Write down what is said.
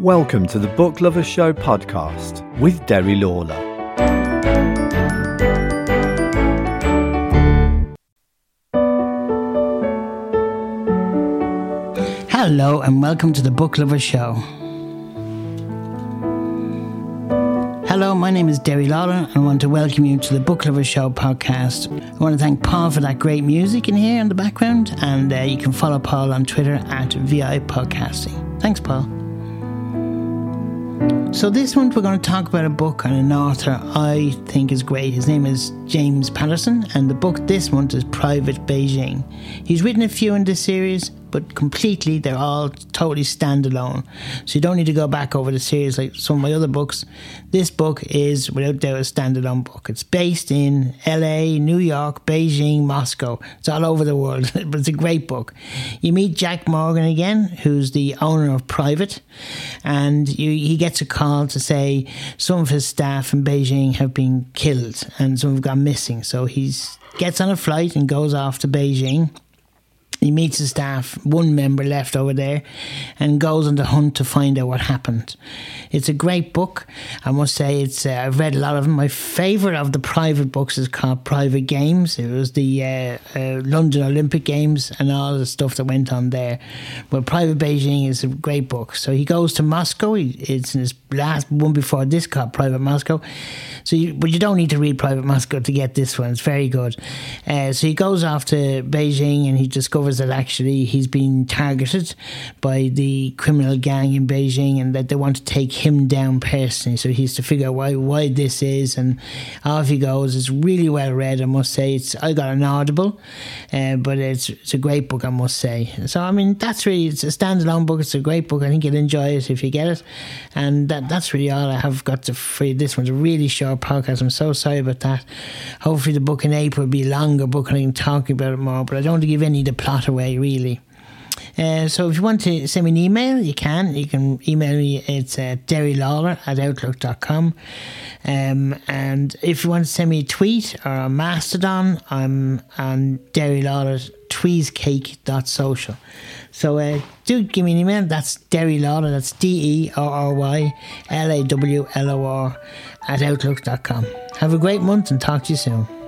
Welcome to the Book Lovers Show podcast with Derry Lawlor. Hello, and welcome to the Book Lovers Show. Hello, my name is Derry Lawlor, and I want to welcome you to the Book Lovers Show podcast. I want to thank Paul for that great music in here in the background, and uh, you can follow Paul on Twitter at VI Podcasting. Thanks, Paul. So, this month we're going to talk about a book and an author I think is great. His name is James Patterson, and the book this month is Private Beijing. He's written a few in this series, but completely they're all totally standalone. So you don't need to go back over the series like some of my other books. This book is without doubt a standalone book. It's based in LA, New York, Beijing, Moscow. It's all over the world, but it's a great book. You meet Jack Morgan again, who's the owner of Private, and you, he gets a call to say some of his staff in Beijing have been killed and some have gone missing. So he gets on a flight and goes off to Beijing he meets his staff, one member left over there, and goes on the hunt to find out what happened. It's a great book. I must say, it's uh, I've read a lot of them. My favourite of the private books is called Private Games. It was the uh, uh, London Olympic Games and all the stuff that went on there. But Private Beijing is a great book. So he goes to Moscow. He, it's his last one before this called Private Moscow. So, you, but you don't need to read Private Moscow to get this one. It's very good. Uh, so he goes off to Beijing and he discovers that actually he's been targeted by the criminal gang in Beijing and that they want to take him down personally. So he's to figure out why why this is and off he goes. It's really well read, I must say. It's I got an audible, uh, but it's it's a great book, I must say. So I mean that's really it's a standalone book. It's a great book. I think you'll enjoy it if you get it. And that that's really all I have got to free. This one's a really short podcast. I'm so sorry about that. Hopefully the book in April will be a longer book and I can talk about it more. But I don't want to give any of the plot away, really. Uh, so if you want to send me an email, you can. You can email me. It's uh, derrylawlor at outlook.com. Um, and if you want to send me a tweet or a mastodon, I'm on derrylawlor tweesecake.social. So uh, do give me an email. That's Derry Lawlor. That's D E R R Y L A W L O R at outlook.com. Have a great month and talk to you soon.